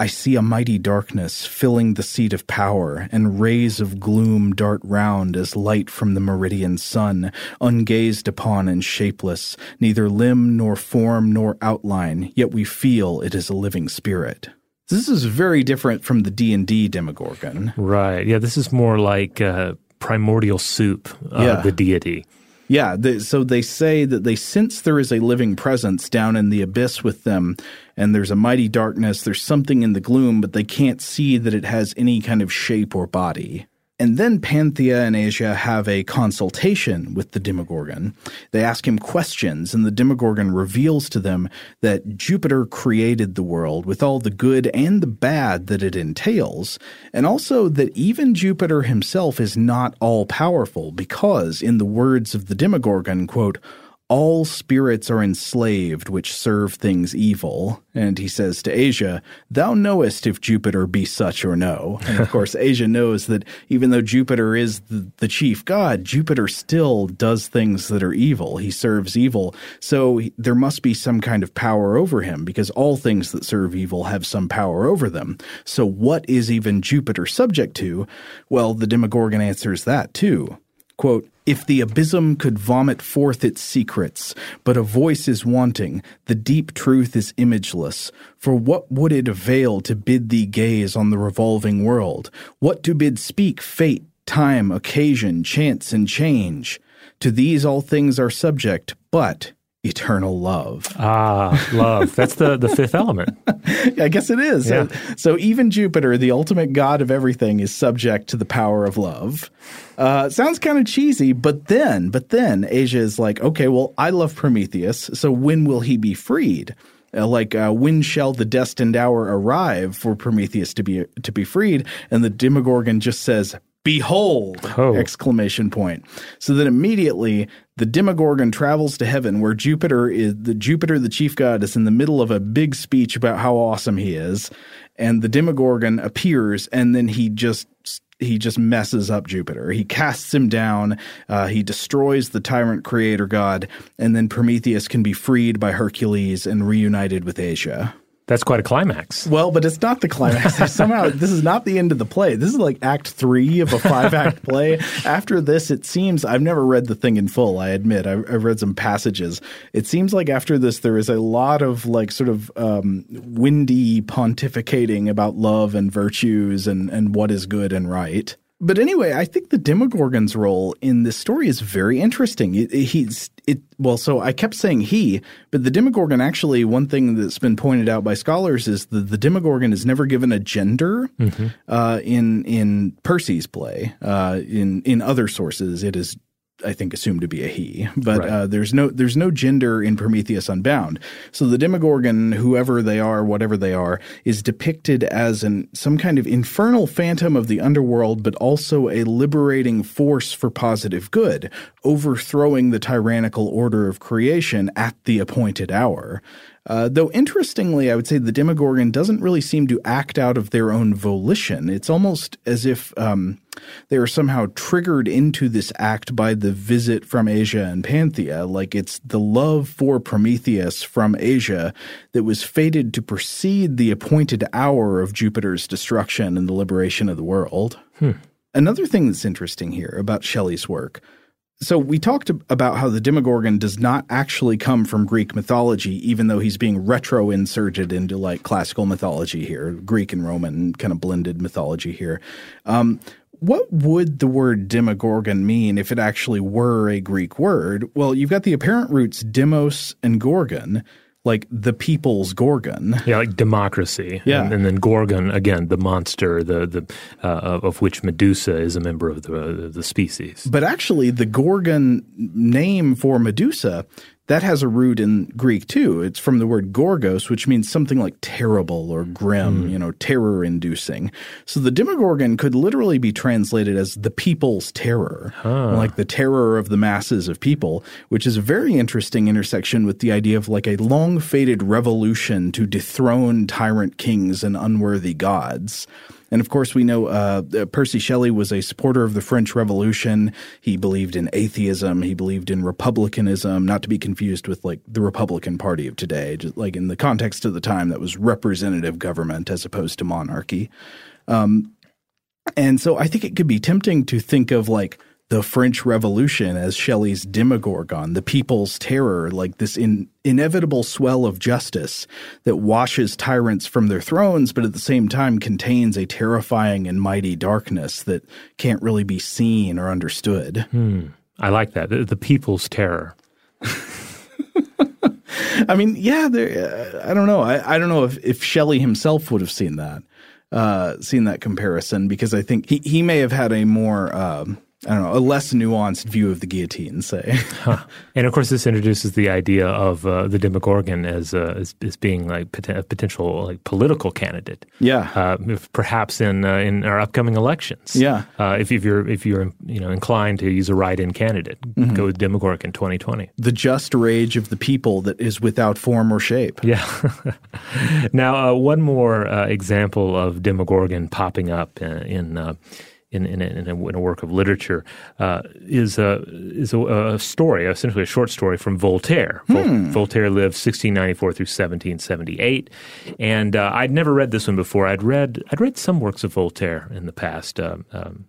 I see a mighty darkness filling the seat of power, and rays of gloom dart round as light from the meridian sun, ungazed upon and shapeless, neither limb nor form nor outline, yet we feel it is a living spirit. This is very different from the D&D Demogorgon. Right. Yeah, this is more like uh, primordial soup, uh, yeah. the deity. Yeah, the, so they say that they sense there is a living presence down in the abyss with them, and there's a mighty darkness, there's something in the gloom, but they can't see that it has any kind of shape or body. And then Panthea and Asia have a consultation with the Demogorgon. They ask him questions, and the Demogorgon reveals to them that Jupiter created the world with all the good and the bad that it entails, and also that even Jupiter himself is not all powerful because, in the words of the Demogorgon, quote, all spirits are enslaved which serve things evil. And he says to Asia, Thou knowest if Jupiter be such or no. And of course, Asia knows that even though Jupiter is the, chief god, Jupiter still does things that are evil. He serves evil. So there must be some kind of power over him because all things that serve evil have some power over them. So what is even Jupiter subject to? Well, the Demogorgon answers that too. Quote, if the abysm could vomit forth its secrets, but a voice is wanting, the deep truth is imageless. For what would it avail to bid thee gaze on the revolving world? What to bid speak fate, time, occasion, chance, and change? To these all things are subject, but eternal love. Ah, love. That's the, the fifth element. I guess it is. Yeah. So, so, even Jupiter, the ultimate god of everything, is subject to the power of love. Uh, sounds kind of cheesy, but then, but then Asia is like, okay, well, I love Prometheus, so when will he be freed? Uh, like uh, when shall the destined hour arrive for Prometheus to be to be freed? And the Demogorgon just says, behold oh. exclamation point so that immediately the demogorgon travels to heaven where jupiter is the jupiter the chief god is in the middle of a big speech about how awesome he is and the demogorgon appears and then he just he just messes up Jupiter. He casts him down. Uh, he destroys the tyrant creator god, and then Prometheus can be freed by Hercules and reunited with Asia. That's quite a climax. Well, but it's not the climax. Somehow, this is not the end of the play. This is like act three of a five act play. After this, it seems I've never read the thing in full. I admit I've, I've, read some passages. It seems like after this, there is a lot of like sort of um, windy pontificating about love and virtues and and what is good and right. But anyway, I think the Demogorgon's role in this story is very interesting. It, it, he's it well, so I kept saying he, but the Demogorgon actually one thing that's been pointed out by scholars is that the Demogorgon is never given a gender mm-hmm. uh, in in Percy's play. Uh, in in other sources, it is I think assumed to be a he, but Right. uh, there's no there's no gender in Prometheus Unbound. So the Demogorgon, whoever they are, whatever they are, is depicted as an some kind of infernal phantom of the underworld, but also a liberating force for positive good, overthrowing the tyrannical order of creation at the appointed hour. Uh, though interestingly, I would say the Demogorgon doesn't really seem to act out of their own volition. It's almost as if um, they are somehow triggered into this act by the visit from Asia and Panthea. Like it's the love for Prometheus from Asia that was fated to precede the appointed hour of Jupiter's destruction and the liberation of the world. Another thing that's interesting here about Shelley's work so we talked about how the Demogorgon does not actually come from Greek mythology, even though he's being retro inserted into like classical mythology here, Greek and Roman kind of blended mythology here. Um, what would the word Demogorgon mean if it actually were a Greek word? Well, you've got the apparent roots demos and gorgon, like the people's gorgon. Yeah, like democracy. Yeah. and, and then Gorgon again, the monster, the the uh, of which Medusa is a member of the the species. But actually, the Gorgon name for Medusa that has a root in Greek too. It's from the word gorgos, which means something like terrible or grim, hmm. you know, terror inducing. So the Demogorgon could literally be translated as the people's terror, like the terror of the masses of people, which is a very interesting intersection with the idea of like a long faded revolution to dethrone tyrant kings and unworthy gods. And of course, we know uh, Percy Shelley was a supporter of the French Revolution. He believed in atheism. He believed in republicanism, not to be confused with like the Republican Party of today. Just like in the context of the time, that was representative government as opposed to monarchy. Um, and so I think it could be tempting to think of like the French Revolution as Shelley's Demogorgon, the people's terror, like this in, inevitable swell of justice that washes tyrants from their thrones, but at the same time contains a terrifying and mighty darkness that can't really be seen or understood. I like that. The, the people's terror. I mean, yeah, there. Uh, I don't know. I, I don't know if if Shelley himself would have seen that, uh, seen that comparison, because I think he he may have had a more. Um, I don't know, a less nuanced view of the guillotine, say. And of course, this introduces the idea of uh, the Demogorgon as, uh, as as being like poten- a potential like political candidate. Yeah. uh, if perhaps in uh, in our upcoming elections. Yeah. uh, if, if you're if you're you know inclined to use a write-in candidate, Mm-hmm. go with Demogorgon 2020. the just rage of the people that is without form or shape. Yeah. now, uh, one more uh, example of Demogorgon popping up uh, in. In, in, a, in, a, in a work of literature uh, is a is a, a story, essentially a short story from Voltaire. Vol- Voltaire lived 1694 through 1778, and uh, I'd never read this one before. I'd read I'd read some works of Voltaire in the past. Um, um,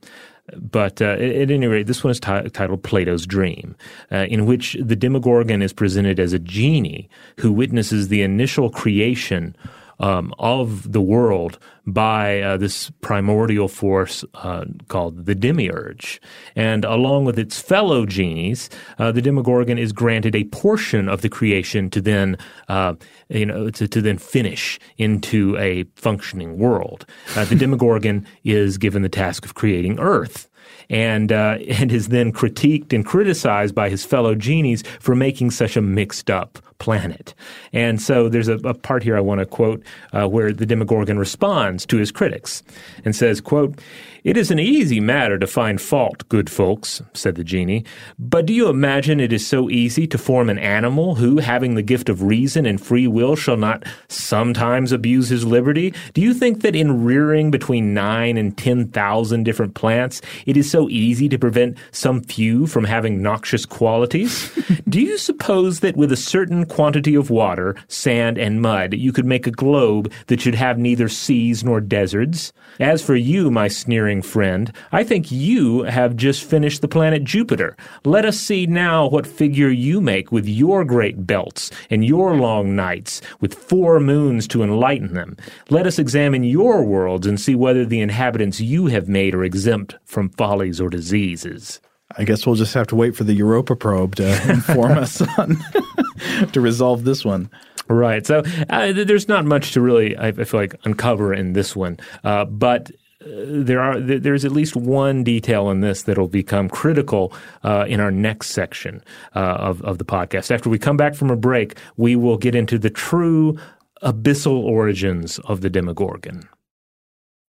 but uh, at, any rate, this one is ti- titled Plato's Dream, uh, in which the Demogorgon is presented as a genie who witnesses the initial creation um, of the world by uh, this primordial force uh, called the demiurge. And along with its fellow genies, uh, the Demogorgon is granted a portion of the creation to then, uh, you know, to, to then finish into a functioning world. Uh, the Demogorgon is given the task of creating Earth and uh, and is then critiqued and criticized by his fellow genies for making such a mixed up planet. And so there's a, a part here I want to quote uh, where the Demogorgon responds to his critics and says, "quote It is an easy matter to find fault, good folks," said the genie. "But do you imagine it is so easy to form an animal who, having the gift of reason and free will, shall not sometimes abuse his liberty? Do you think that in rearing between nine and ten thousand different plants, it is so easy to prevent some few from having noxious qualities? Do you suppose that with a certain quantity of water, sand, and mud, you could make a globe that should have neither seas nor deserts? As for you, my sneering friend, I think you have just finished the planet Jupiter. Let us see now what figure you make with your great belts and your long nights, with four moons to enlighten them. Let us examine your worlds and see whether the inhabitants you have made are exempt from follies or diseases. I guess we'll just have to wait for the Europa probe to inform us on to resolve this one. Right. So uh, there's not much to really, I I feel like, uncover in this one. Uh, but there are there's at least one detail in this that'll become critical uh, in our next section uh, of of the podcast. After we come back from a break, we will get into the true abyssal origins of the Demogorgon.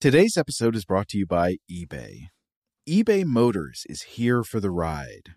Today's episode is brought to you by eBay. eBay Motors is here for the ride.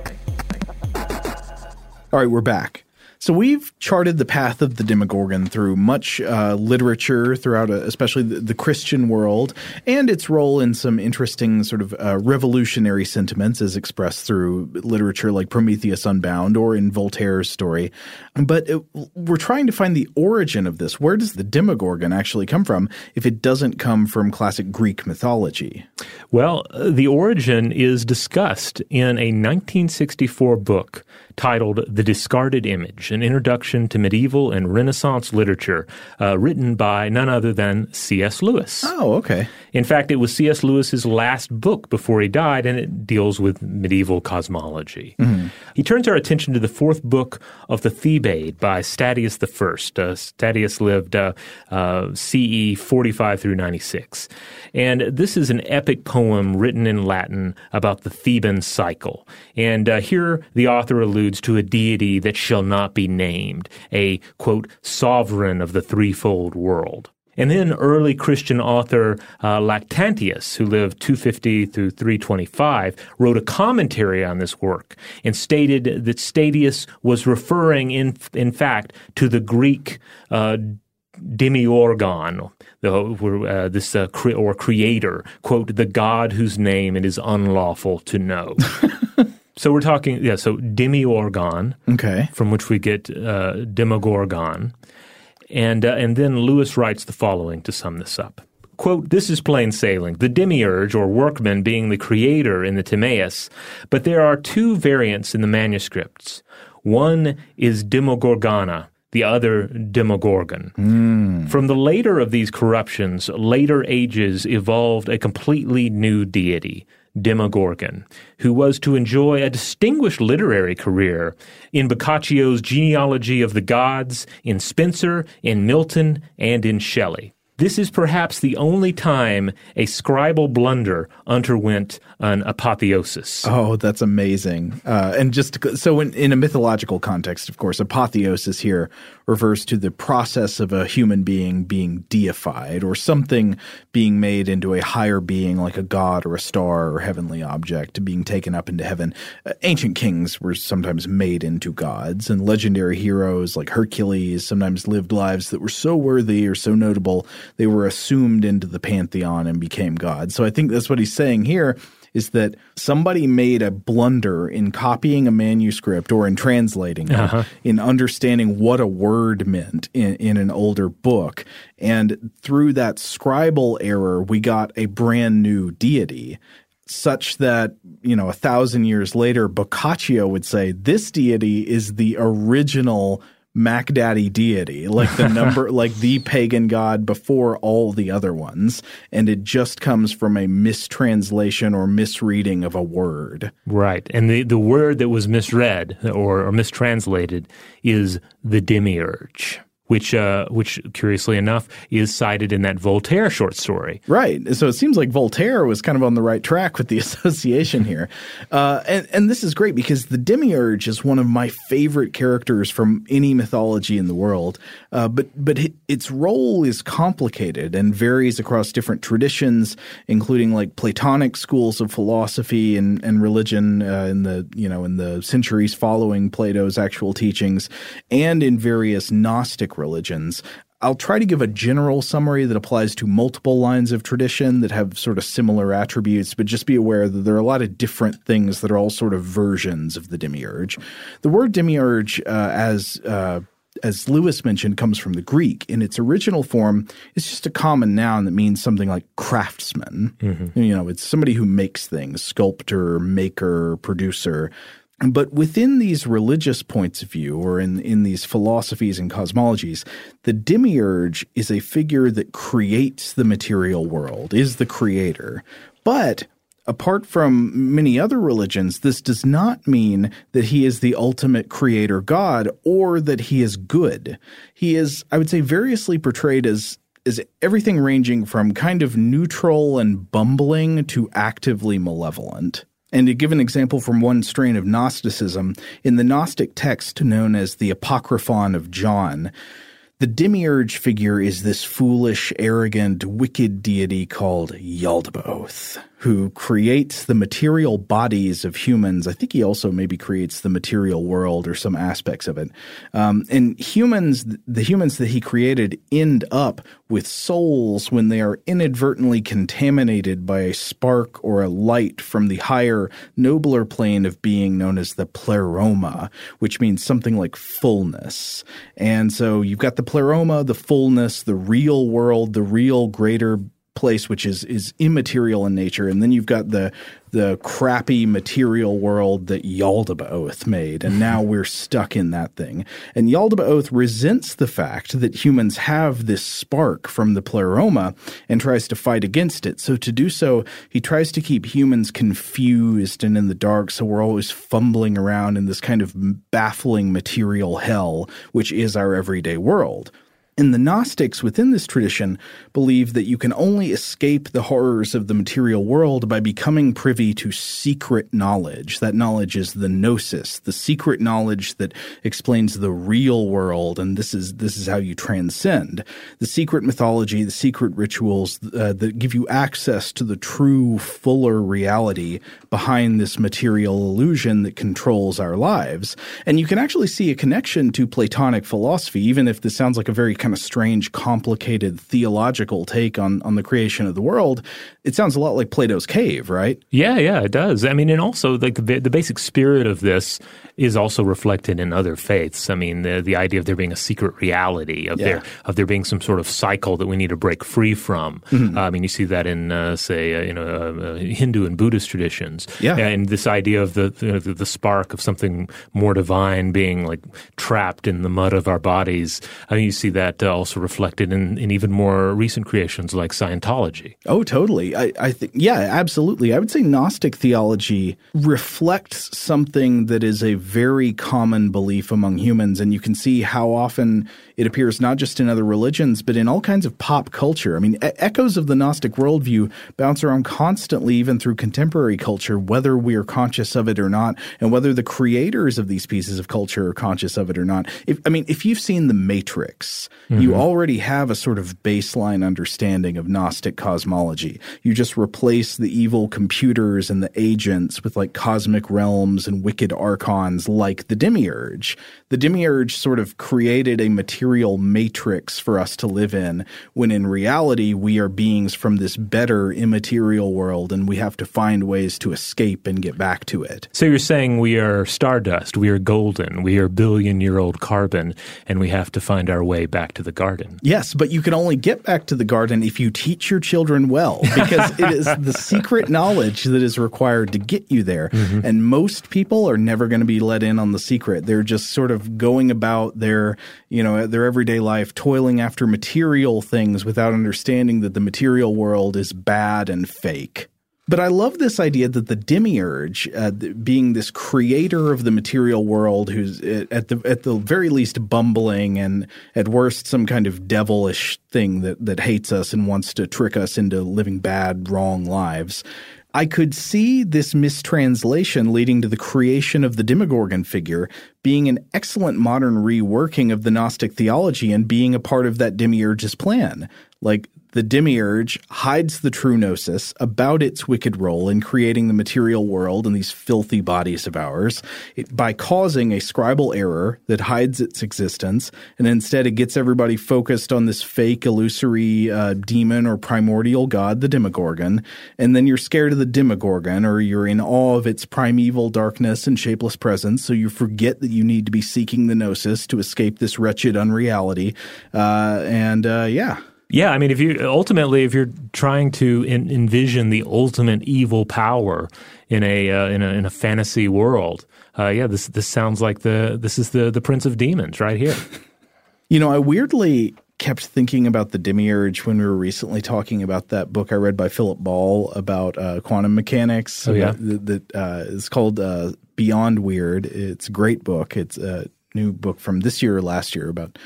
All right, we're back. So we've charted the path of the Demogorgon through much uh, literature throughout, a, especially the, the, Christian world, and its role in some interesting sort of uh, revolutionary sentiments as expressed through literature like Prometheus Unbound or in Voltaire's story. But it, we're trying to find the origin of this. Where does the Demogorgon actually come from if it doesn't come from classic Greek mythology? Well, uh, the origin is discussed in a 1964 book titled The Discarded Image An Introduction to Medieval and Renaissance Literature, uh, written by none other than C.S. Lewis. Oh, okay. In fact, it was C.S. Lewis's last book before he died, and it deals with medieval cosmology. Mm-hmm. He turns our attention to the fourth book of the Thebaid by Statius I. Uh, Statius lived uh, uh CE 45 through 96. And this is an epic poem written in Latin about the Theban cycle. And uh, here the author alludes alludes to a deity that shall not be named, a, quote, sovereign of the threefold world. And then early Christian author uh, Lactantius, who lived 250 through 325, wrote a commentary on this work and stated that Statius was referring, in, in fact, to the Greek uh, demiurgon, the, uh, this uh, cre- or creator, quote, the god whose name it is unlawful to know. So we're talking, yeah, so demiurgon, okay, from which we get uh, demogorgon. And, uh, and then Lewis writes the following to sum this up. Quote, this is plain sailing, the demiurge or workman being the creator in the Timaeus, but there are two variants in the manuscripts. One is Demogorgana, the other Demogorgon. Mm. From the later of these corruptions, later ages evolved a completely new deity, Demogorgon, who was to enjoy a distinguished literary career in Boccaccio's Genealogy of the Gods, in Spenser, in Milton, and in Shelley. This is perhaps the only time a scribal blunder underwent an apotheosis. Oh, that's amazing. Uh, and just to, so, in, in, a mythological context, of course, apotheosis here refers to the process of a human being being deified or something being made into a higher being like a god or a star or heavenly object being taken up into heaven. Uh, ancient kings were sometimes made into gods, and legendary heroes like Hercules sometimes lived lives that were so worthy or so notable they were assumed into the pantheon and became gods. So I think that's what he's saying here is that somebody made a blunder in copying a manuscript or in translating it, uh-huh. in understanding what a word meant in, in an older book. And through that scribal error, we got a brand new deity such that, you know, a thousand years later, Boccaccio would say this deity is the original Mac Daddy deity, like the number, like the pagan god before all the other ones, and it just comes from a mistranslation or misreading of a word. Right, and the the word that was misread or, or mistranslated is the demiurge which, uh, which curiously enough, is cited in that Voltaire short story. Right. So it seems like Voltaire was kind of on the right track with the association here. Uh, and, and this is great because the demiurge is one of my favorite characters from any mythology in the world. Uh, but but its role is complicated and varies across different traditions, including like Platonic schools of philosophy and, and religion uh, in the you know in the centuries following Plato's actual teachings, and in various Gnostic religions. I'll try to give a general summary that applies to multiple lines of tradition that have sort of similar attributes, but just be aware that there are a lot of different things that are all sort of versions of the demiurge. The word demiurge, uh, as uh, as Lewis mentioned, comes from the Greek. In its original form, it's just a common noun that means something like craftsman. Mm-hmm. You know, it's somebody who makes things, sculptor, maker, producer. But within these religious points of view, or in, in these philosophies and cosmologies, the demiurge is a figure that creates the material world, is the creator. But apart from many other religions, this does not mean that he is the ultimate creator God or that he is good. He is, I would say, variously portrayed as is everything ranging from kind of neutral and bumbling to actively malevolent. And to give an example from one strain of Gnosticism, in the Gnostic text known as the Apocryphon of John, the demiurge figure is this foolish, arrogant, wicked deity called Yaldabaoth, who creates the material bodies of humans. I think he also maybe creates the material world or some aspects of it. Um, and humans, the humans that he created, end up with souls when they are inadvertently contaminated by a spark or a light from the higher, nobler plane of being known as the pleroma, which means something like fullness. And so you've got the pleroma, the fullness, the real world, the real greater place which is is immaterial in nature, and then you've got the the crappy material world that Yaldabaoth made, and mm-hmm. now we're stuck in that thing. And Yaldabaoth resents the fact that humans have this spark from the pleroma and tries to fight against it. So to do so, he tries to keep humans confused and in the dark, so we're always fumbling around in this kind of baffling material hell, which is our everyday world. And the Gnostics within this tradition believe that you can only escape the horrors of the material world by becoming privy to secret knowledge. That knowledge is the gnosis, the secret knowledge that explains the real world, and this is this is how you transcend. The secret mythology, the secret rituals uh, that give you access to the true, fuller reality behind this material illusion that controls our lives. And you can actually see a connection to Platonic philosophy, even if this sounds like a very kind of strange, complicated theological take on on the creation of the world. It sounds a lot like Plato's cave, right? Yeah, yeah, it does. I mean, and also like the, the basic spirit of this is also reflected in other faiths. I mean, the the idea of there being a secret reality of Yeah. there of there being some sort of cycle that we need to break free from. Mm-hmm. Uh, I mean, you see that in uh, say uh, you know uh, uh, Hindu and Buddhist traditions. Yeah. and this idea of the, the the spark of something more divine being like trapped in the mud of our bodies. I mean, you see that uh, also reflected in, in even more recent creations like Scientology. Oh, totally. I, I think, yeah, absolutely. I would say Gnostic theology reflects something that is a very common belief among humans. And you can see how often it appears not just in other religions, but in all kinds of pop culture. I mean, e- echoes of the Gnostic worldview bounce around constantly, even through contemporary culture, whether we are conscious of it or not, and whether the creators of these pieces of culture are conscious of it or not. If, I mean, if you've seen The Matrix, you mm-hmm. already have a sort of baseline understanding of Gnostic cosmology. You just replace the evil computers and the agents with like cosmic realms and wicked archons like the Demiurge. The Demiurge sort of created a material matrix for us to live in, when in reality, we are beings from this better immaterial world and we have to find ways to escape and get back to it. So you're saying we are stardust, we are golden, we are billion year old carbon, and we have to find our way back to the garden. Yes, but you can only get back to the garden if you teach your children well, because it is the secret knowledge that is required to get you there. Mm-hmm. And most people are never going to be let in on the secret. They're just sort of going about their, you know, their everyday life, toiling after material things without understanding that the material world is bad and fake. But I love this idea that the demiurge, uh, being this creator of the material world, who's uh, at the at the very least bumbling and at worst some kind of devilish thing that that hates us and wants to trick us into living bad, wrong lives. I could see this mistranslation leading to the creation of the Demogorgon figure being an excellent modern reworking of the Gnostic theology and being a part of that demiurge's plan. Like the demiurge hides the true gnosis about its wicked role in creating the material world and these filthy bodies of ours it, by causing a scribal error that hides its existence, and instead it gets everybody focused on this fake, illusory uh, demon or primordial god, the Demogorgon, and then you're scared of the Demogorgon or you're in awe of its primeval darkness and shapeless presence, so you forget that you need to be seeking the gnosis to escape this wretched unreality. Uh, and uh, yeah. Yeah, I mean, if you ultimately, if you're trying to en- envision the ultimate evil power in a uh, in a in a fantasy world, uh, yeah, this this sounds like the this is the the Prince of Demons right here. You know, I weirdly kept thinking about the demiurge when we were recently talking about that book I read by Philip Ball about uh, quantum mechanics. Oh, yeah? that, that uh, is called uh, Beyond Weird. It's a great book. It's a new book from this year or last year about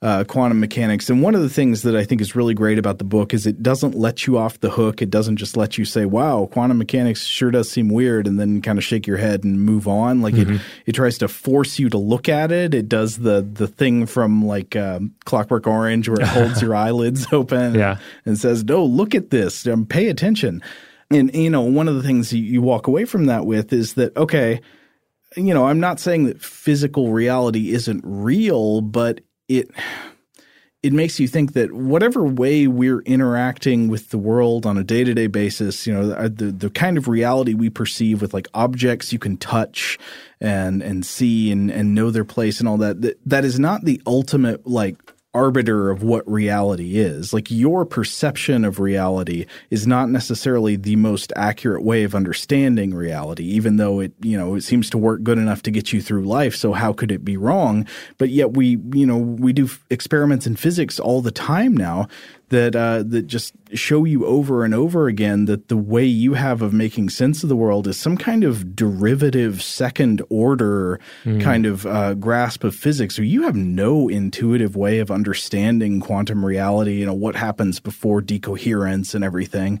uh, quantum mechanics. And one of the things that I think is really great about the book is it doesn't let you off the hook. It doesn't just let you say, "Wow, quantum mechanics sure does seem weird," and then kind of shake your head and move on. Like it, it tries to force you to look at it. It does the the thing from like um, Clockwork Orange where it holds your eyelids open Yeah. and says, "No, look at this. Um, pay attention." And, you know, one of the things you walk away from that with is that, okay, you know, I'm not saying that physical reality isn't real, but it it makes you think that whatever way we're interacting with the world on a day-to-day basis, you know, the the kind of reality we perceive with like objects you can touch and and see and and know their place and all that that, that is not the ultimate like arbiter of what reality is. Like your perception of reality is not necessarily the most accurate way of understanding reality, even though it, you know, it seems to work good enough to get you through life. So how could it be wrong? But yet we, you know, we do experiments in physics all the time now that uh, that just show you over and over again that the way you have of making sense of the world is some kind of derivative, second order mm. kind of uh, grasp of physics, or you have no intuitive way of understanding quantum reality. You know what happens before decoherence and everything.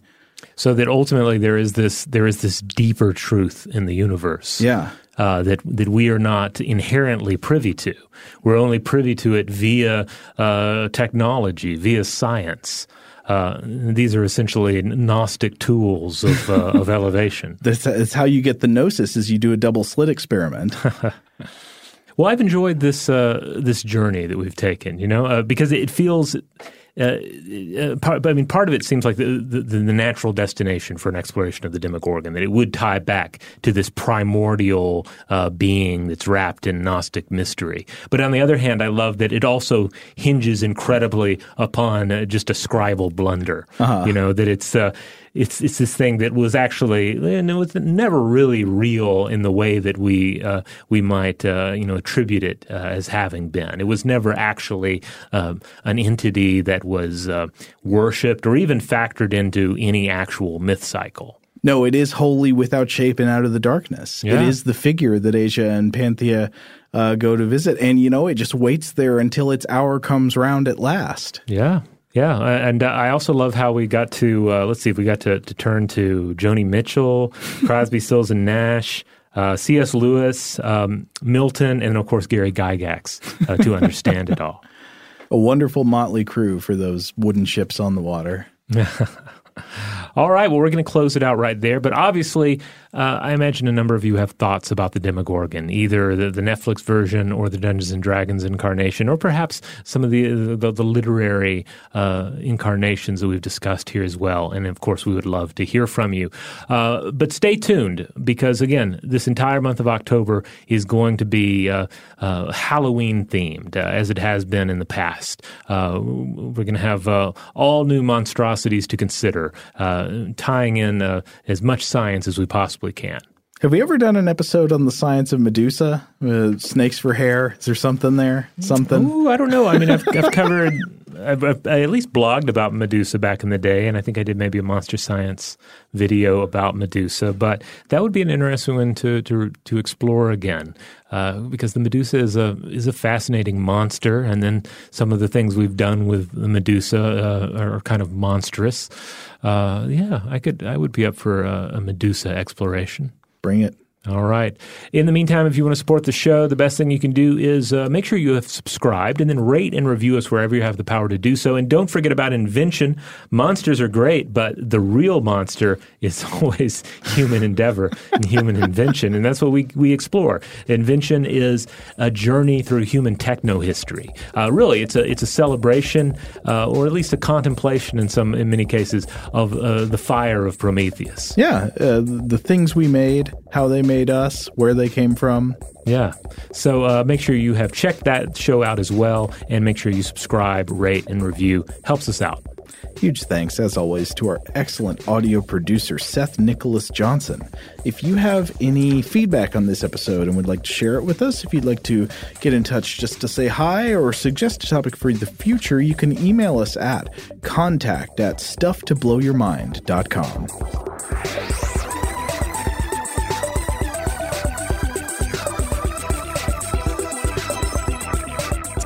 So that ultimately there is this there is this deeper truth in the universe. Yeah uh, that that we are not inherently privy to. We're only privy to it via uh, technology, via science. Uh, these are essentially Gnostic tools of, uh, of elevation. That's, that's, how you get the gnosis. Is you do a double slit experiment. well, I've enjoyed this uh, this journey that we've taken. You know, uh, because it feels uh, uh, part, I mean, part of it seems like the, the, the, natural destination for an exploration of the Demogorgon, that it would tie back to this primordial uh, being that's wrapped in Gnostic mystery. But on the other hand, I love that it also hinges incredibly upon uh, just a scribal blunder. Uh-huh. You know, that it's uh, it's it's this thing that was actually and it was never really real in the way that we uh, we might uh, you know attribute it uh, as having been. It was never actually um, an entity that was uh, worshipped or even factored into any actual myth cycle. No, it is wholly without shape and out of the darkness. Yeah. It is the figure that Asia and Panthea uh, go to visit, and you know it just waits there until its hour comes round at last. Yeah, yeah, and uh, I also love how we got to uh, let's see if we got to, to turn to Joni Mitchell, Crosby, Stills and Nash, uh, C.S. Lewis, um, Milton, and of course Gary Gygax uh, to understand it all. A wonderful motley crew for those wooden ships on the water. All right, well, we're going to close it out right there. But obviously, uh, I imagine a number of you have thoughts about the Demogorgon, either the, the, Netflix version or the Dungeons and Dragons incarnation, or perhaps some of the the, the literary uh, incarnations that we've discussed here as well. And of course, we would love to hear from you. Uh, but stay tuned because again, this entire month of October is going to be uh, uh, Halloween themed, uh, as it has been in the past. we're going to have all new monstrosities to consider, tying in as much science as we possibly possibly can. Have we ever done an episode on the science of Medusa? Uh, snakes for hair? Is there something there? Something? Ooh, I don't know. I mean, I've, I've covered, I've, i at least blogged about Medusa back in the day, and I think I did maybe a monster science video about Medusa. But that would be an interesting one to to, to explore again, uh, because the Medusa is a is a fascinating monster, and then some of the things we've done with the Medusa uh, are kind of monstrous uh, yeah, I could. I would be up for a, a Medusa exploration. Bring it. All right. In the meantime, if you want to support the show, the best thing you can do is uh, make sure you have subscribed and then rate and review us wherever you have the power to do so. And don't forget about invention. Monsters are great, but the real monster is always human endeavor and human invention. And that's what we, we explore. Invention is a journey through human techno history. Uh, really, it's a, it's a celebration uh, or at least a contemplation in some, in many cases, of uh, the fire of Prometheus. Yeah. Uh, the things we made, how they made us, where they came from. Yeah. So uh, make sure you have checked that show out as well, and make sure you subscribe, rate, and review. Helps us out. Huge thanks, as always, to our excellent audio producer, Seth Nicholas Johnson. If you have any feedback on this episode and would like to share it with us, if you'd like to get in touch just to say hi or suggest a topic for the future, you can email us at contact at stufftoblowyourmind.com.